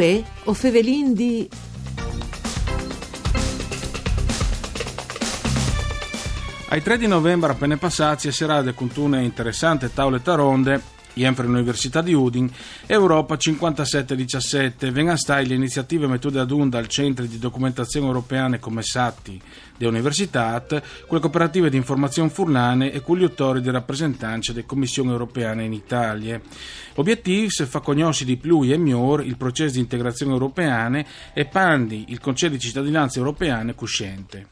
Uè, o fevelin di... Ai 3 di novembre appena passati si era con una interessante tavola taronde Sempre all'Università di Udin, Europa 5717, venga stai le iniziative metode ad un dal Centro di Documentazione Europeane come SATI de Università, con le cooperative di informazione furlane e gli autori di rappresentanza delle Commissioni Europeane in Italia. L'obiettivo è far conoscere di più e migliore il processo di integrazione europeane e pandi il concetto di cittadinanza europeana cosciente.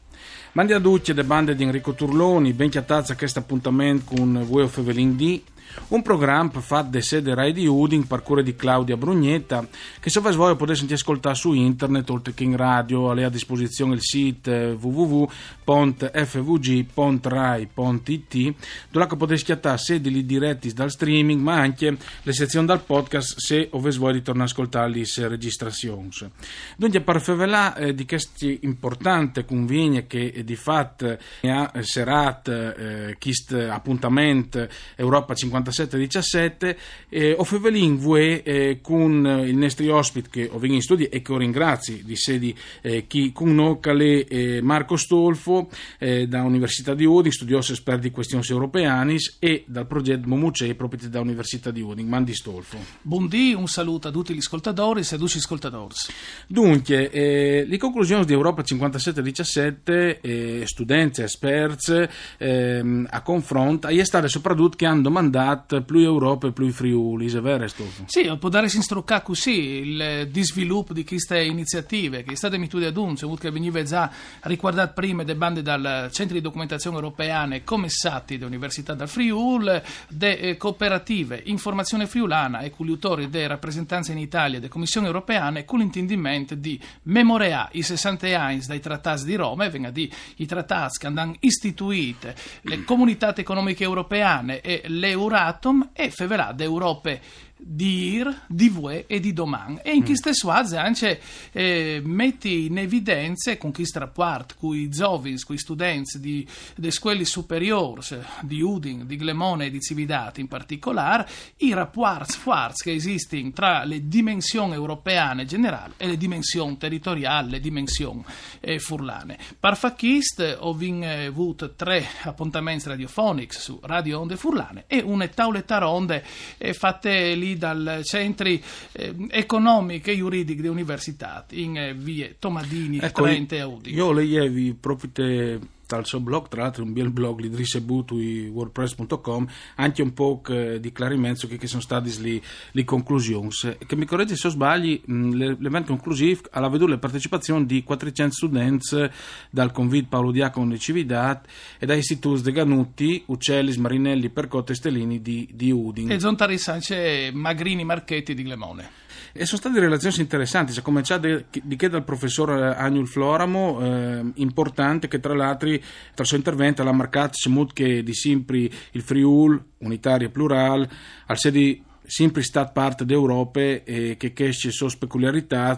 Mandi a duce le bande di Enrico Turloni, ben chiatazza questo appuntamento con Gueo Fevelin D, un programma fatto da sede Rai di Udin, parcure di Claudia Brugnetta, che se voi potete ascoltare su internet, oltre che in radio, è a disposizione il sito www.fvg.rai.it, dove potete schiattare sedi diretti dal streaming, ma anche le sezioni dal podcast se avete voglia di tornare a ascoltare le registrazioni. Dunque, per favelare eh, di questo importante convegno che di fatto ha serrato eh, questo appuntamento Europa 50 57-17 eh, o Fevelin vue eh, con il nostro ospite che ho in studio e che ho ringrazio di sedi eh, chi con noi eh, Marco Stolfo eh, da Università di Udine, studioso esperto di questioni europeane e dal progetto Momuce proprio da Università di Udine. Mandi Stolfo. Buondì, un saluto a tutti gli ascoltatori e a tutti gli ascoltatori. Dunque, eh, le conclusioni di Europa 57-17, eh, studenti, esperti, eh, a confronto, è state soprattutto che hanno domandato mandat più Europa e più Friuli, è vero Stofo? Sì, può dare in struccare così il disviluppo di queste iniziative che è stata mitude ad un, che veniva già riguardato prima de bande dal Centro di Documentazione Europeane come SATI dell'Università del Friul, de eh, cooperative Informazione Friulana e con gli autori delle rappresentanze in Italia delle Commissioni Europeane con l'intendimento di memoreare i 60 anni dai trattati di Roma e venga di i trattati che hanno istituito le comunità economiche europeane e l'Euratom e feverà d'Europe di IR, di VUE e di Doman. E in mm. queste suaze anche eh, metti in evidenza con chi strappart, con i giovani, con i studenti di, delle scuole superiori di Udin, di Glemone e di Cividati in particolare, i rapporti forti che esistono tra le dimensioni europeane generali e le dimensioni territoriali, le dimensioni eh, furlane. Parfachist ho eh, avuto tre appuntamenti radiofonici su Radio Onde Furlane e una tauletta ronde eh, fatte lì dal centri eh, economiche e delle università in eh, vie Tomadini, ecco, Trente e Audi. Io leggevi proprio dal suo blog, tra l'altro un bel blog li distribuito wordpress.com, anche un po' di chiarimento che, che sono state le, le conclusioni. Che mi corregge se sbagli, l'evento conclusivo ha veduto la partecipazione di 400 studenti dal Convid Paolo Diacono di Cividat e da istituti de Ganutti, Uccellis, Marinelli, Percotte e Stellini di, di Udin. E Zontari Sance Magrini Marchetti di Glemone. E sono state relazioni interessanti, si è cominciato di che dal professor Agnul Floramo, eh, importante che tra l'altro, tra il suo intervento ha marcato che di sempre il Friul, unitario e plural, al sedi sempre stata parte d'Europa e che cresce sono peculiarità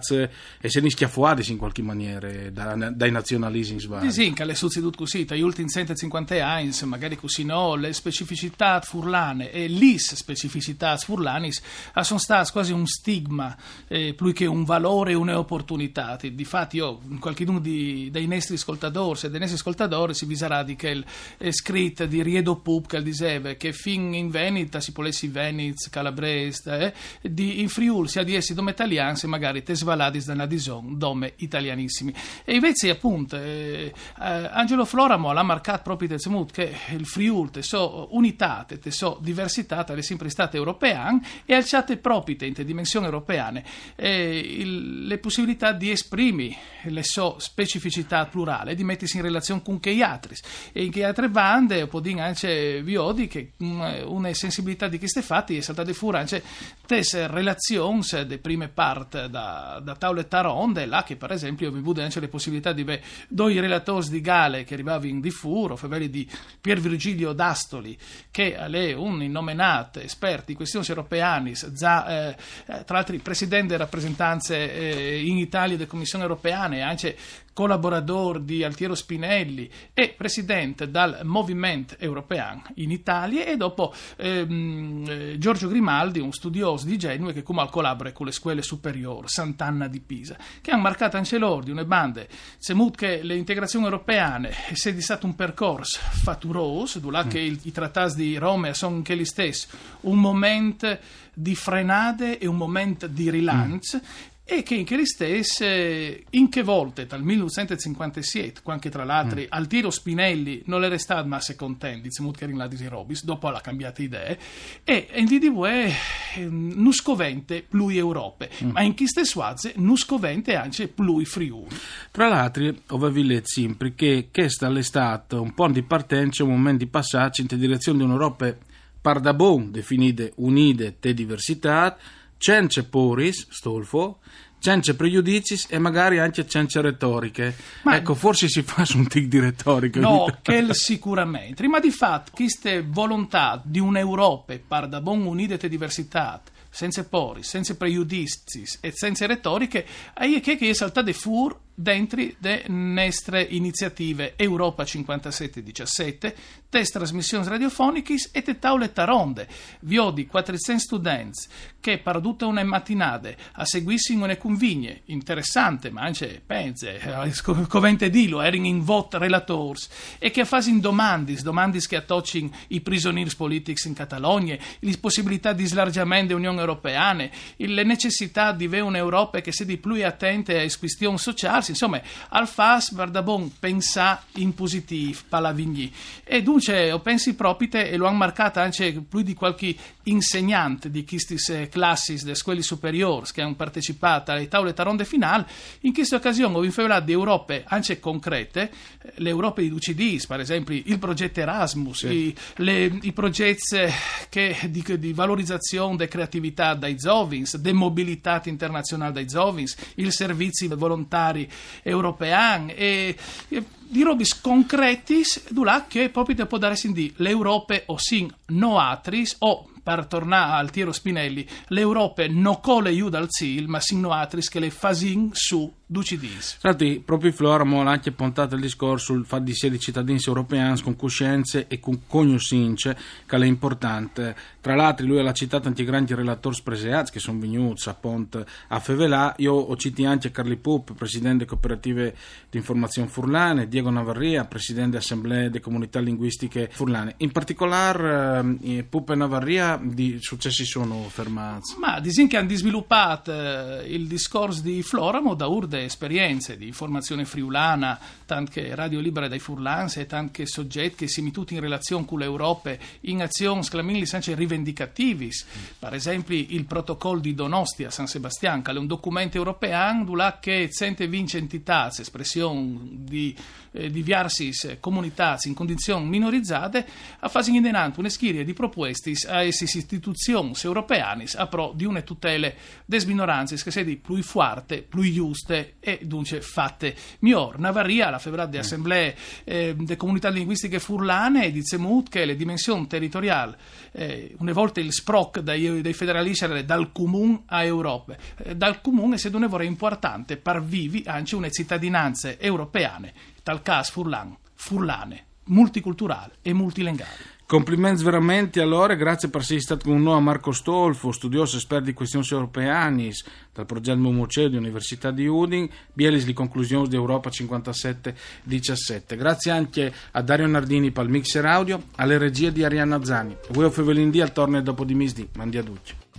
e se ne schiaffuati in qualche maniera da, dai nazionalismi svari. Sì, sì, che le succedute così, tra gli ultimi 150 anni, magari così no, le specificità furlane e le specificità furlane sono state quasi un stigma eh, più che un valore e un'opportunità. Difatti io, qualcuno di, dei nostri ascoltatori e dei nostri ascoltatori si visarà di che il scritto di Riedo Pup che diceva che fin in Veneta si potesse Venice, Calabria Brest, eh, di, in Friuli sia di essi dome italiani, magari te svaladis da Nadison, dome italianissimi. E invece, appunto, eh, eh, Angelo Floramo l'ha marcato proprio del Zemut che il Friuli, te so unità, te so diversità, è sempre stata europea e alciate proprio in dimensioni europeane eh, le possibilità di esprimere le so specificità plurale, di mettersi in relazione con che altri. E in che altre bande, può dire anche Viodi, che mm, una sensibilità di questi fatti è saltata fuori anche tesse relazioni de prime parte da, da taule taronde, là che per esempio vi avuto anche le possibilità di vedere due relatori di Gale che arrivavano in diffuro, faveli di Pier Virgilio D'Astoli, che è un innominato esperto di questioni europeane, eh, tra l'altro presidente delle rappresentanze eh, in Italia delle commissioni europeane, anche collaboratore di Altiero Spinelli e presidente dal Movimento Europeo in Italia e dopo ehm, eh, Giorgio Grimani Rinaldi, un studioso di Genova che come collabora con le scuole superiori, Sant'Anna di Pisa, che hanno marcato anche loro di una bande, semut che le integrazioni europeane sia di stato un percorso fatturoso, là che il, i trattati di Roma sono anche gli stessi, un momento di frenate e un momento di rilancio mm e che in che stesse in che volte dal 1957 anche tra l'altro mm. Altiero Spinelli non era stato ma se contenti di che la di Robis dopo la cambiata idee e in DDV ehm, non scovente più Europe mm. ma in chi stesso fase non scovente anche più Friuli tra l'altro avevi letto che questa è stata un po' di partenza un momento di passaggio in direzione di un'Europa pardabon definite unite te diversità cence poris, Stolfo, cence prejudicis e magari anche cence retoriche. Ma ecco, forse si fa un tic di retorica. No, che sicuramente. Ma di fatto, queste volontà di un'Europa par da bon unite diversità, senza poris, senza prejudicis e senza retoriche, è che è saltate fur dentro le nostre iniziative Europa 5717, test trasmissioni radiofoniche e te taule taronde. Di 400 studenti che per tutta una mattinata a seguirsi una convigne interessante, ma anche penze, eh, covente dilo, erano in voto relators e che fanno domande, domande che attocciano i prigionieri politici in Catalogna, le possibilità di slargamento dell'Unione Europea, le necessità di avere un'Europa che sia di più attenta alle questioni sociali, insomma, al fas Bardabon pensa in positivo, palavigni. E dunque, ho pensi propite e lo hanno marcato anche più di qualche insegnante di queste classi delle scuole superiori che hanno partecipato alle tavole taronde finali. In questa occasione ho informato di Europe anche concrete, l'Europa di Ducidis, per esempio il progetto Erasmus, sì. i, le, i progetti che, di, di, valorizzazione della creatività dai Zovins, demobilità internazionale dai Zovins, il servizi volontari europei e, e di robis concretis là che proprio può dare di l'Europe o sin noatris o per tornare al tiro Spinelli l'Europe non cole iu dal zil ma sin noatris che le fasin su Ducidis. Senti, proprio Floramo ha anche puntato il discorso sul fatto di essere cittadini europei con coscienze e con cognoscenze, che è importante. Tra l'altro, lui ha citato anche i grandi relatori spreseati che sono venuti a Pont a Fevelà. Io ho citato anche Carli Pup, presidente cooperative di informazione furlane, Diego Navarria, presidente dell'Assemblea delle comunità linguistiche furlane. In particolare, eh, Pup e Navarria di successi sono fermati. Ma disin che hanno sviluppato eh, il discorso di Floramo da urde esperienze di formazione friulana, tante radio libere dai furlans e tanti soggetti che si tutti in relazione con l'Europa in azioni sclamini anche rivendicativis. Per esempio il protocollo di Donostia a San Sebastian, che è un documento europeo che sente vince entità, espressione di eh, diversi comunità in condizioni minorizzate, a fase indenante una schiera di proposte a esse istituzioni europeane a pro di una tutele des minoranze che sia di più forte, più giuste e dunque fatte miglior. Navarria, la febbraio di assemblee eh, delle comunità linguistiche furlane, dice Mut che le dimensioni territoriali, eh, una volta il sproc dai, dai federalisti era dal comune a Europa, eh, dal comune se non è importante per vivi anche una cittadinanza europeane tal caso furlan, furlane, multiculturale e multilingale. Complimenti veramente allora, grazie per essere stato con noi a Marco Stolfo, studioso esperto di questioni europeane dal progetto Momoceo di Università di Udin, bielis di conclusioni di Europa 57-17. Grazie anche a Dario Nardini per il mixer audio, alle regie di Arianna Zani. Voi o Fevelin al torneo dopo di misdi, mandi a duce.